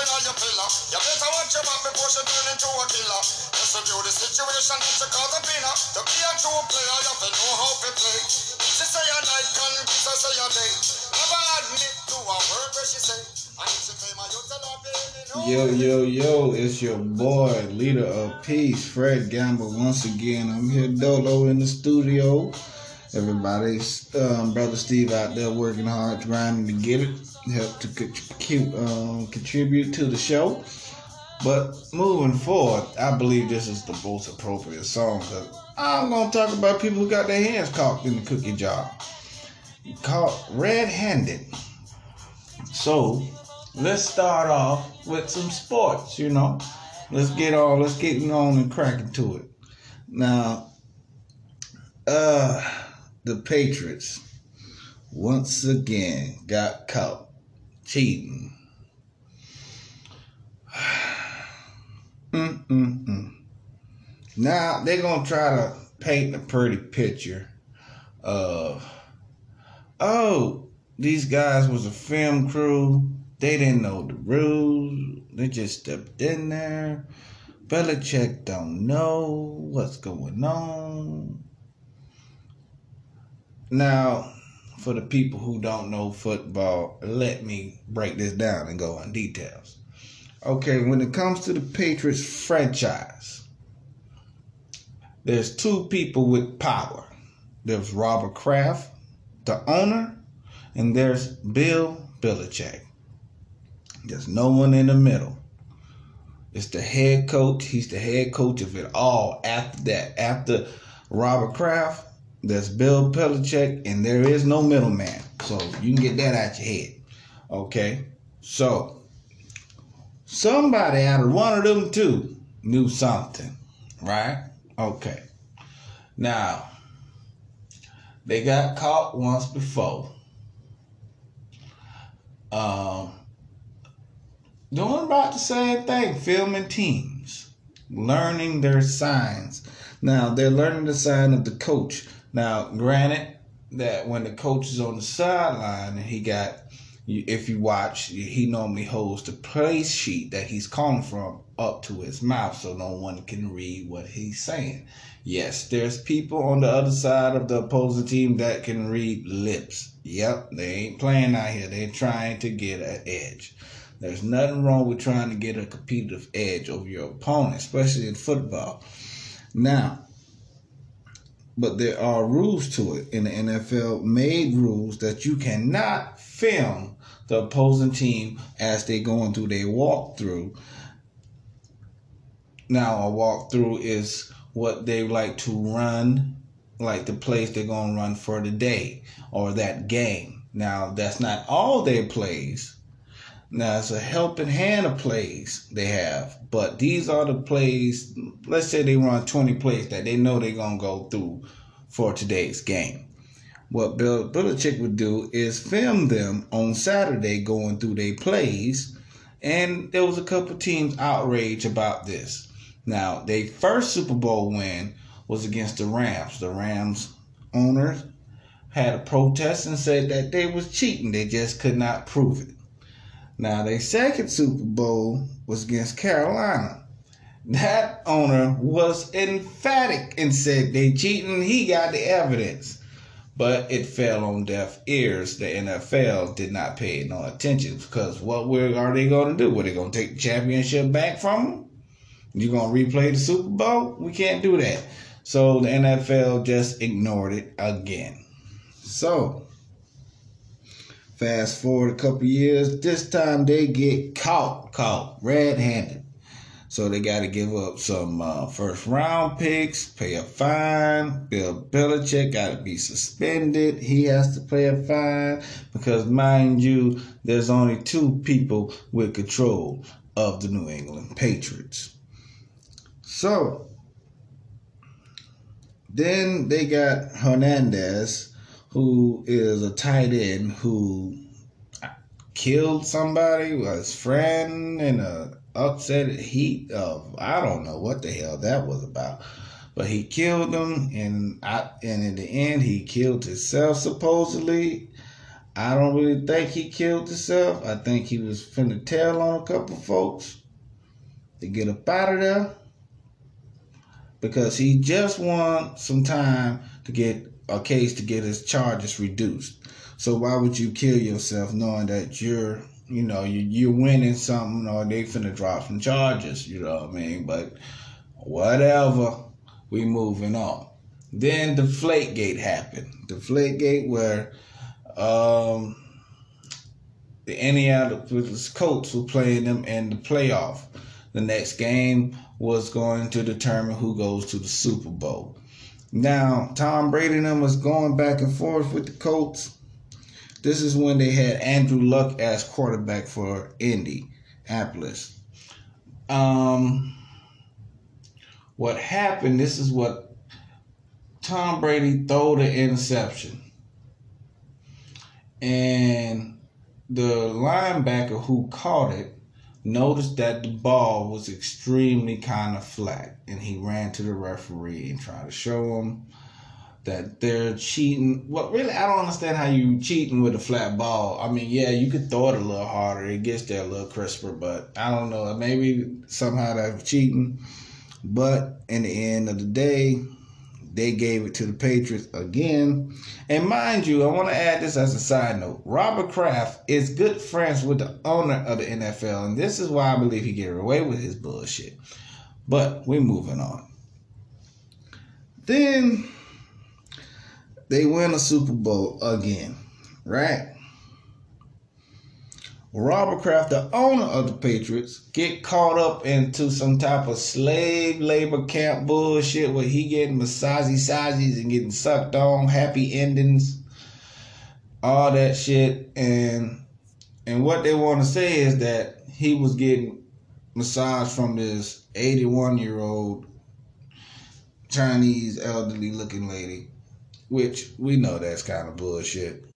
your pillar. You better watch your back before she turn into a killer. Just review the situation. To be a true player, you have to know how to play. She say a night, say a day. Never admit to a word where she say. Yo, yo, yo, it's your boy, leader of peace, Fred Gamble. Once again, I'm here dolo in the studio. Everybody's um, brother Steve out there working hard, grinding to get it, help to um, contribute to the show. But moving forward, I believe this is the most appropriate song because I'm gonna talk about people who got their hands caught in the cookie jar, caught red-handed. So let's start off with some sports, you know. Let's get on let's get on and crack into it. Now uh the Patriots once again got caught cheating. Mm-mm-mm. Now they're gonna try to paint a pretty picture of oh, these guys was a film crew. They didn't know the rules. They just stepped in there. Belichick don't know what's going on. Now, for the people who don't know football, let me break this down and go on details. Okay, when it comes to the Patriots franchise, there's two people with power. There's Robert Kraft, the owner, and there's Bill Belichick. There's no one in the middle. It's the head coach. He's the head coach of it all. After that, after Robert Kraft, there's Bill Belichick, and there is no middleman. So you can get that out your head. Okay? So somebody out of one of them two knew something, right? Okay. Now, they got caught once before. Um, doing about the same thing, filming teams, learning their signs. Now they're learning the sign of the coach. Now, granted that when the coach is on the sideline and he got, if you watch, he normally holds the play sheet that he's calling from up to his mouth so no one can read what he's saying. Yes, there's people on the other side of the opposing team that can read lips. Yep, they ain't playing out here. They're trying to get an edge. There's nothing wrong with trying to get a competitive edge over your opponent, especially in football. Now, but there are rules to it. In the NFL, made rules that you cannot film the opposing team as they're going through their walkthrough. Now, a walkthrough is what they like to run, like the plays they're going to run for the day or that game. Now, that's not all their plays. Now, it's a helping hand of plays they have, but these are the plays. Let's say they run 20 plays that they know they're to go through for today's game. What Bill Belichick would do is film them on Saturday going through their plays, and there was a couple teams outraged about this. Now, their first Super Bowl win was against the Rams. The Rams owners had a protest and said that they was cheating. They just could not prove it. Now, their second Super Bowl was against Carolina. That owner was emphatic and said they cheating. He got the evidence. But it fell on deaf ears. The NFL did not pay no attention because what are they going to do? Were they going to take the championship back from them? You're going to replay the Super Bowl? We can't do that. So the NFL just ignored it again. So fast forward a couple years, this time they get caught, caught red-handed. So they got to give up some uh, first round picks, pay a fine. Bill Belichick got to be suspended. He has to pay a fine because, mind you, there's only two people with control of the New England Patriots. So then they got Hernandez, who is a tight end who killed somebody, was friend in a upset heat of I don't know what the hell that was about. But he killed them and I, and in the end he killed himself supposedly. I don't really think he killed himself. I think he was finna tell on a couple folks to get up out of there because he just wants some time to get a case to get his charges reduced. So why would you kill yourself knowing that you're, you know, you, you're winning something or they finna drop some charges, you know what I mean? But whatever, we moving on. Then the Flakegate happened. The Flakegate where um, the Indianapolis Colts were playing them in the playoff. The next game was going to determine who goes to the Super Bowl. Now, Tom Brady and them was going back and forth with the Colts. This is when they had Andrew Luck as quarterback for Indianapolis. Um, what happened, this is what Tom Brady threw the interception. And the linebacker who caught it noticed that the ball was extremely kind of flat and he ran to the referee and tried to show him that they're cheating. Well, really, I don't understand how you cheating with a flat ball. I mean, yeah, you could throw it a little harder, it gets there a little crisper, but I don't know. Maybe somehow that's cheating. But in the end of the day, they gave it to the Patriots again. And mind you, I want to add this as a side note. Robert Kraft is good friends with the owner of the NFL, and this is why I believe he get away with his bullshit. But we're moving on. Then they win a Super Bowl again, right? Robert Kraft, the owner of the Patriots, get caught up into some type of slave labor camp bullshit where he getting massagey sizes and getting sucked on, happy endings, all that shit. And and what they want to say is that he was getting massage from this 81 year old Chinese elderly looking lady, which we know that's kind of bullshit.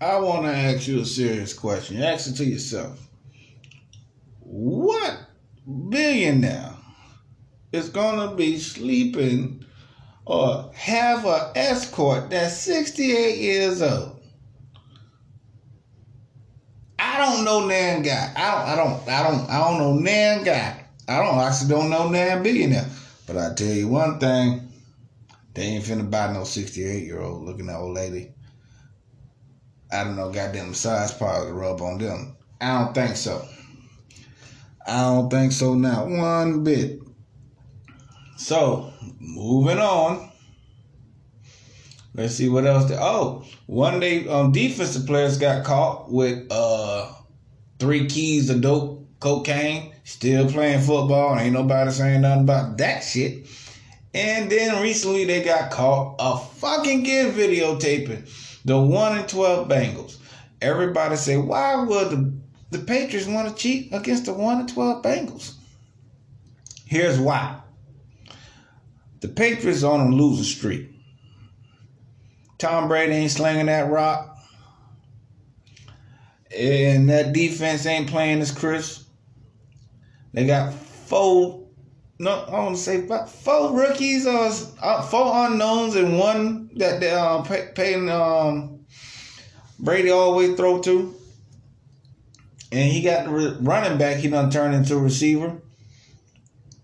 I want to ask you a serious question. Ask it to yourself. What billionaire is going to be sleeping or have an escort that's 68 years old? I don't know nan guy. I don't. I don't. I don't. I don't know nan guy. I don't. I actually don't know nan billionaire. But I tell you one thing, they ain't finna buy no 68 year old looking at old lady. I don't know, goddamn massage parlor to rub on them. I don't think so. I don't think so now, one bit. So, moving on. Let's see what else. They, oh, one day um, defensive players got caught with uh three keys of dope cocaine, still playing football. Ain't nobody saying nothing about that shit. And then recently they got caught a fucking kid videotaping the one and twelve Bengals. Everybody say, why would the, the Patriots want to cheat against the one and twelve Bengals? Here's why. The Patriots on a losing streak. Tom Brady ain't slinging that rock. And that defense ain't playing as crisp. They got four, no, I want to say four rookies uh, four unknowns and one that they uh, paying um, Brady always throw to. And he got the running back, he done turned into a receiver.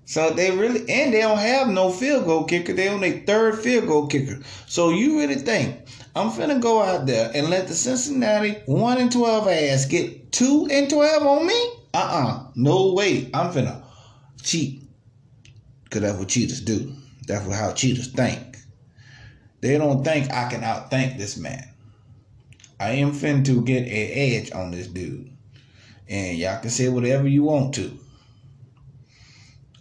So they really, and they don't have no field goal kicker. They on their third field goal kicker. So you really think I'm finna go out there and let the Cincinnati one and twelve ass get two and twelve on me? Uh uh uh no way. I'm finna cheat, cause that's what cheaters do. That's how cheaters think. They don't think I can outthink this man. I am fin to get an edge on this dude, and y'all can say whatever you want to.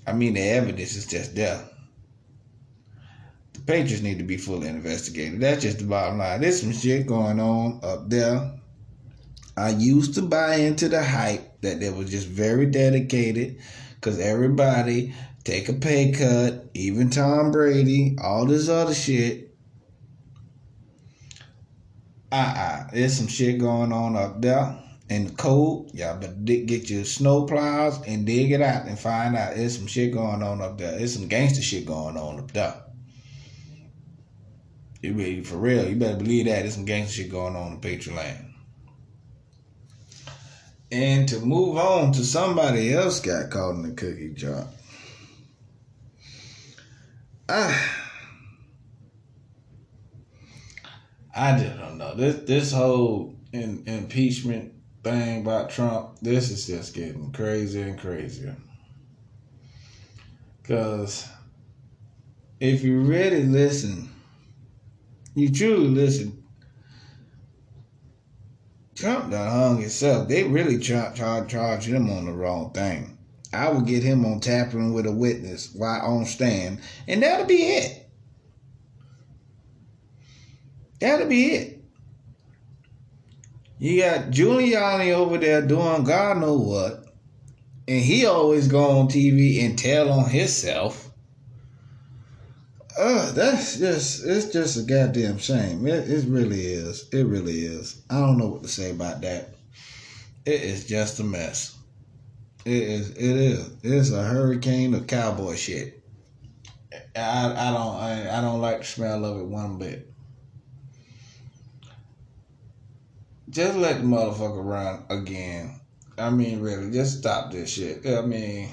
I mean, the evidence is just there. The Patriots need to be fully investigated. That's just the bottom line. There's some shit going on up there. I used to buy into the hype that they were just very dedicated because everybody take a pay cut, even Tom Brady, all this other shit. Uh-uh. There's some shit going on up there in the cold. Y'all better get your snow plows and dig it out and find out there's some shit going on up there. There's some gangster shit going on up there. You really, for real, you better believe that. There's some gangster shit going on in Patriot Land. And to move on to somebody else got caught in the cookie jar. Ah. I just don't know. This this whole in, impeachment thing about Trump, this is just getting crazier and crazier. Cause if you really listen, you truly listen, Trump done hung himself. They really charge charge charge him on the wrong thing. I will get him on tapping with a witness while on stand, and that'll be it. That'll be it. You got Giuliani over there doing God know what, and he always go on TV and tell on himself. Uh, that's just it's just a goddamn shame. It, it really is. It really is. I don't know what to say about that. It is just a mess. It is. It is. It's a hurricane of cowboy shit. I I don't I, I don't like the smell of it one bit. Just let the motherfucker run again. I mean, really, just stop this shit. I mean,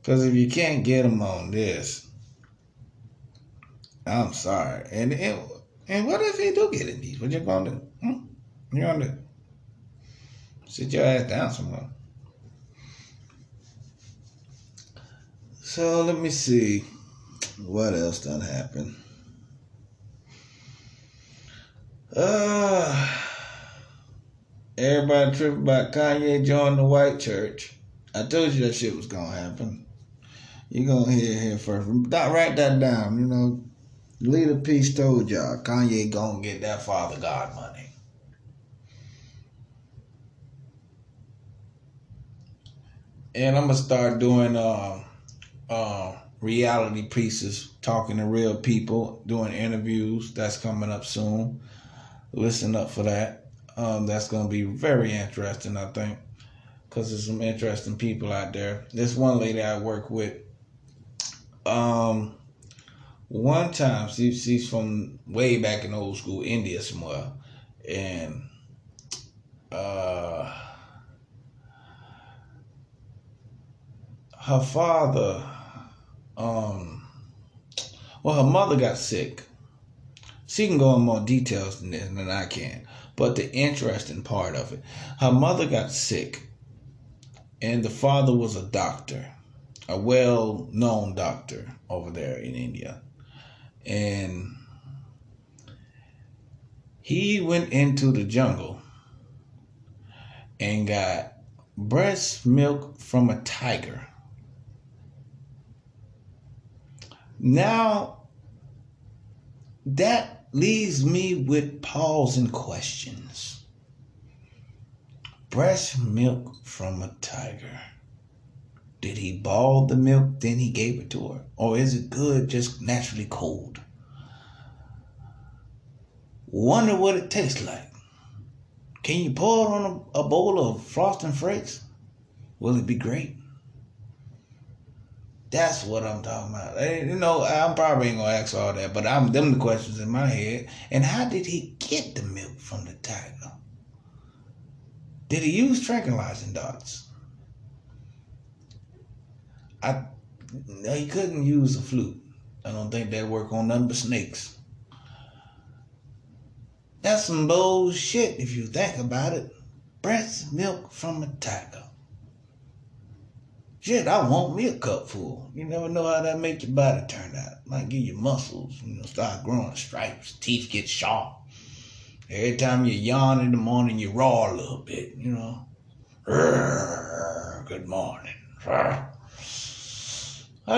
because if you can't get them on this, I'm sorry. And and, what if he do get impeached? What you gonna do? Hmm? You gonna do? Sit your ass down somewhere. So let me see what else done happened. Uh, everybody tripping about Kanye joining the white church. I told you that shit was gonna happen. You gonna hear here first. Write that down. You know, Leader Peace told y'all Kanye gonna get that Father God money. And I'm gonna start doing uh, uh, reality pieces, talking to real people, doing interviews. That's coming up soon. Listen up for that. Um, that's gonna be very interesting, I think, because there's some interesting people out there. This one lady I work with. Um, one time she, she's from way back in old school India somewhere, and uh, her father, um, well, her mother got sick. She can go in more details than this than I can, but the interesting part of it, her mother got sick, and the father was a doctor, a well-known doctor over there in India and he went into the jungle and got breast milk from a tiger. Now, that leaves me with pause and questions. Breast milk from a tiger. Did he boil the milk, then he gave it to her? Or is it good just naturally cold? Wonder what it tastes like. Can you pour it on a, a bowl of frosting flakes? Will it be great? That's what I'm talking about. You know, I'm probably ain't gonna ask all that, but I'm them the questions in my head. And how did he get the milk from the tiger? Did he use tranquilizing dots? I he couldn't use a flute. I don't think that work on nothing but snakes. That's some bullshit if you think about it. Breast milk from a tiger. Shit, I want me a cup full. You never know how that make your body turn out. Might give you muscles, you know, start growing stripes, teeth get sharp. Every time you yawn in the morning, you roar a little bit, you know. Good morning. How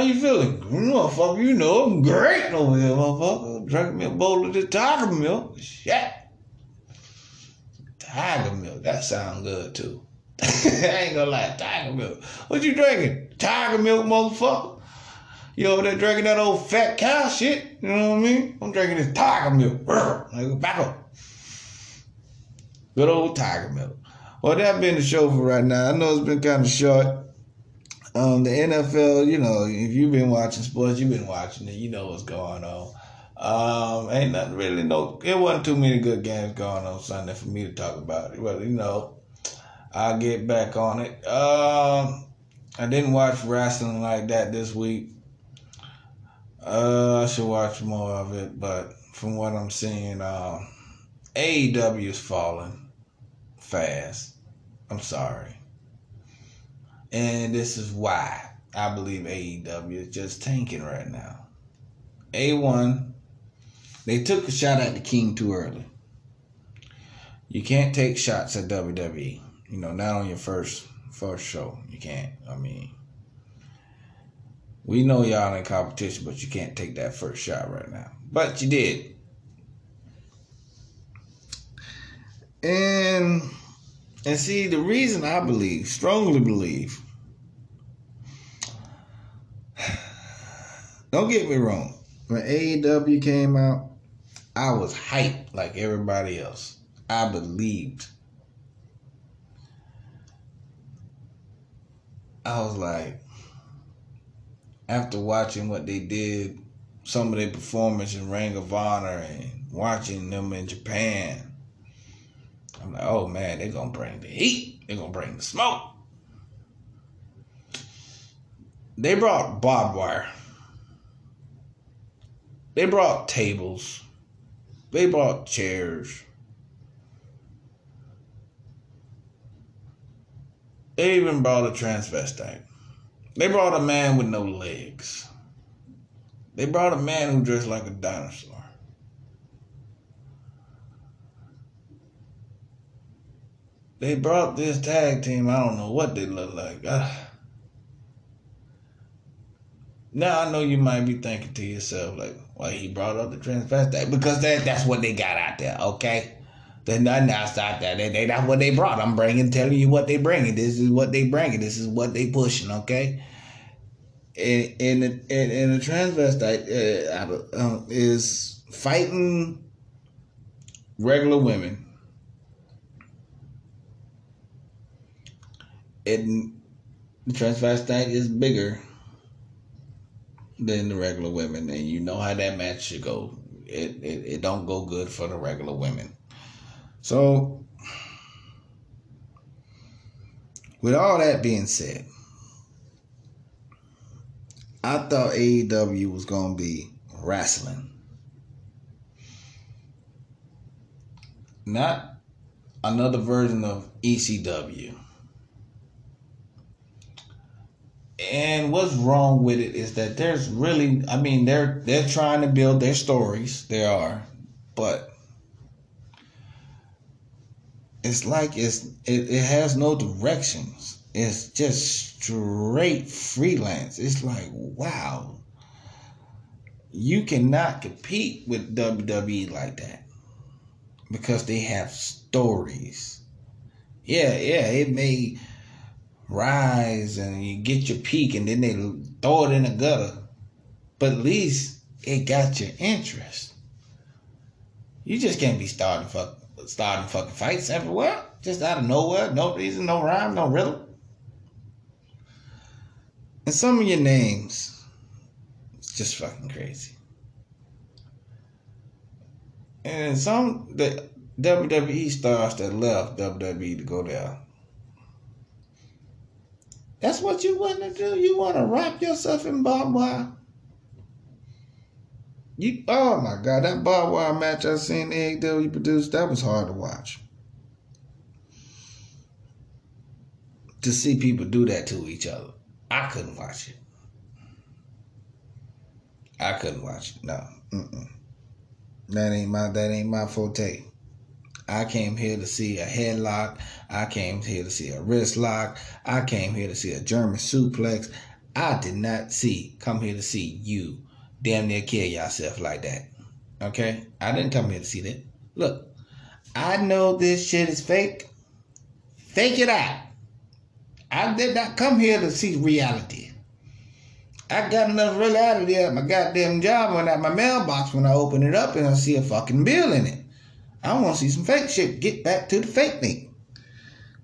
you feeling? Motherfucker, you know I'm great over here, motherfucker. Drinking me a bowl of this tiger milk. Shit. Tiger milk. That sound good too. I ain't gonna lie, tiger milk. What you drinking? Tiger milk, motherfucker. You over there drinking that old fat cow shit? You know what I mean? I'm drinking this tiger milk. Back up. Good old tiger milk. Well, that been the show for right now. I know it's been kind of short. Um, the NFL, you know, if you've been watching sports, you've been watching it. You know what's going on. Um, ain't nothing really no. It wasn't too many good games going on Sunday for me to talk about. But you know, I'll get back on it. Um, I didn't watch wrestling like that this week. Uh, I should watch more of it, but from what I'm seeing, uh, AEW is falling fast. I'm sorry. And this is why I believe AEW is just tanking right now. A1, they took a shot at the king too early. You can't take shots at WWE. You know, not on your first first show. You can't. I mean, we know y'all in competition, but you can't take that first shot right now. But you did. And and see the reason I believe, strongly believe. Don't get me wrong. When AEW came out, I was hyped like everybody else. I believed. I was like, after watching what they did, some of their performance in Ring of Honor and watching them in Japan, I'm like, oh man, they're gonna bring the heat. They're gonna bring the smoke. They brought barbed wire. They brought tables. They brought chairs. They even brought a transvestite. They brought a man with no legs. They brought a man who dressed like a dinosaur. They brought this tag team. I don't know what they look like. Uh, now I know you might be thinking to yourself, like, why he brought up the transvestite? Because that that's what they got out there, okay? Nothing else out there. They, they, that's what they brought. I'm bringing, telling you what they bringing. This is what they bringing. This is what they pushing, okay? And, and, and, and the transvestite uh, uh, is fighting regular women and the transvestite is bigger than the regular women, and you know how that match should go. It, it it don't go good for the regular women. So, with all that being said, I thought AEW was gonna be wrestling, not another version of ECW. And what's wrong with it is that there's really, I mean, they're they're trying to build their stories. They are, but it's like it's it, it has no directions. It's just straight freelance. It's like wow, you cannot compete with WWE like that because they have stories. Yeah, yeah, it may rise and you get your peak and then they throw it in the gutter. But at least it got your interest. You just can't be starting fuck starting fucking fights everywhere. Just out of nowhere. No reason, no rhyme, no rhythm. And some of your names, it's just fucking crazy. And some the WWE stars that left WWE to go there that's what you want to do. You want to wrap yourself in barbed wire. You, oh my God, that barbed wire match I seen AEW produced, that was hard to watch. To see people do that to each other, I couldn't watch it. I couldn't watch it. No, Mm-mm. that ain't my that ain't my forte. I came here to see a headlock. I came here to see a wrist lock. I came here to see a German suplex. I did not see, come here to see you damn near kill yourself like that. Okay? I didn't come here to see that. Look, I know this shit is fake. Fake it out. I did not come here to see reality. I got enough reality at my goddamn job when at my mailbox when I open it up and I see a fucking bill in it. I want to see some fake shit. Get back to the fake thing.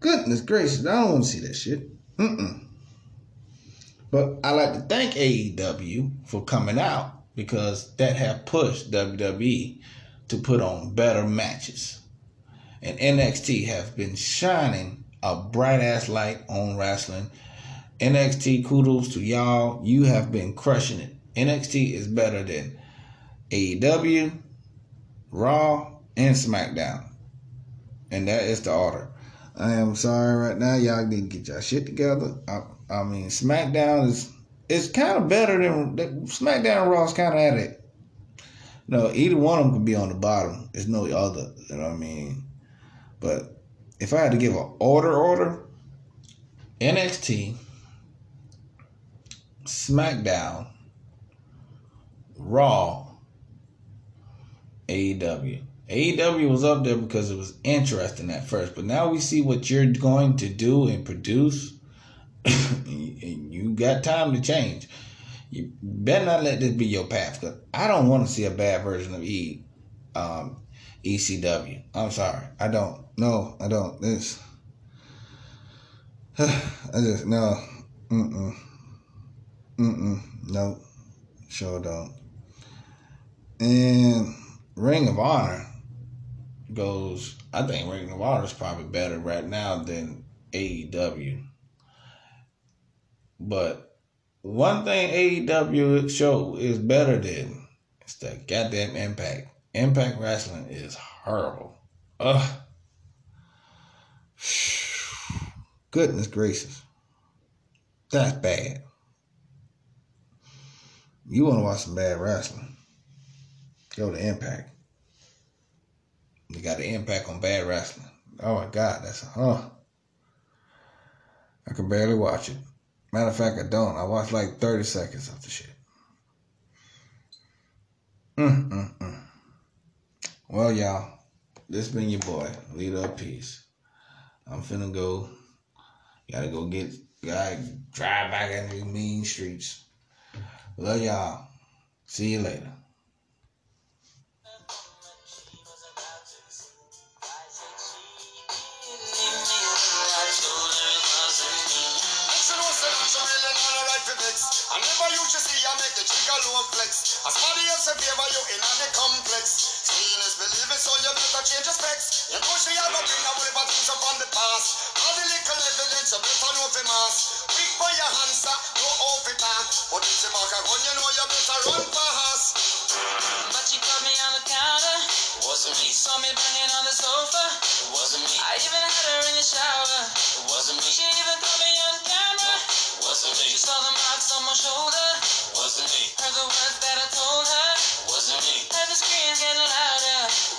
Goodness gracious, I don't want to see that shit. Mm-mm. But I like to thank AEW for coming out because that have pushed WWE to put on better matches. And NXT have been shining a bright ass light on wrestling. NXT, kudos to y'all. You have been crushing it. NXT is better than AEW, Raw, and SmackDown. And that is the order. I am sorry right now. Y'all to get y'all shit together. I, I mean, SmackDown is it's kind of better than SmackDown and Raw is kind of at it. No, either one of them could be on the bottom. There's no other. You know what I mean? But if I had to give an order, order NXT, SmackDown, Raw, AEW. AEW was up there because it was interesting at first, but now we see what you're going to do and produce, and you got time to change. You better not let this be your path, because I don't want to see a bad version of E, um, ECW. I'm sorry, I don't. No, I don't. This, I just no, mm mm, mm mm, no, sure don't. And Ring of Honor goes, I think Ring of Honor is probably better right now than AEW. But one thing AEW show is better than it's the goddamn Impact. Impact Wrestling is horrible. Ugh. Goodness gracious. That's bad. You want to watch some bad wrestling? Go to Impact. We got the impact on bad wrestling. Oh my God, that's a huh. I can barely watch it. Matter of fact, I don't. I watch like 30 seconds of the shit. Mm, mm, mm. Well, y'all, this been your boy, Leader of Peace. I'm finna go. Gotta go get, gotta drive back in these mean streets. Love y'all. See you later. wasn't me. Saw me banging on the sofa. It wasn't me. I even had her in the shower. It wasn't me. She even caught me on camera. It wasn't me. She saw the marks on my shoulder. It wasn't me. Heard the words that I told her. It wasn't me. Heard the screams getting louder.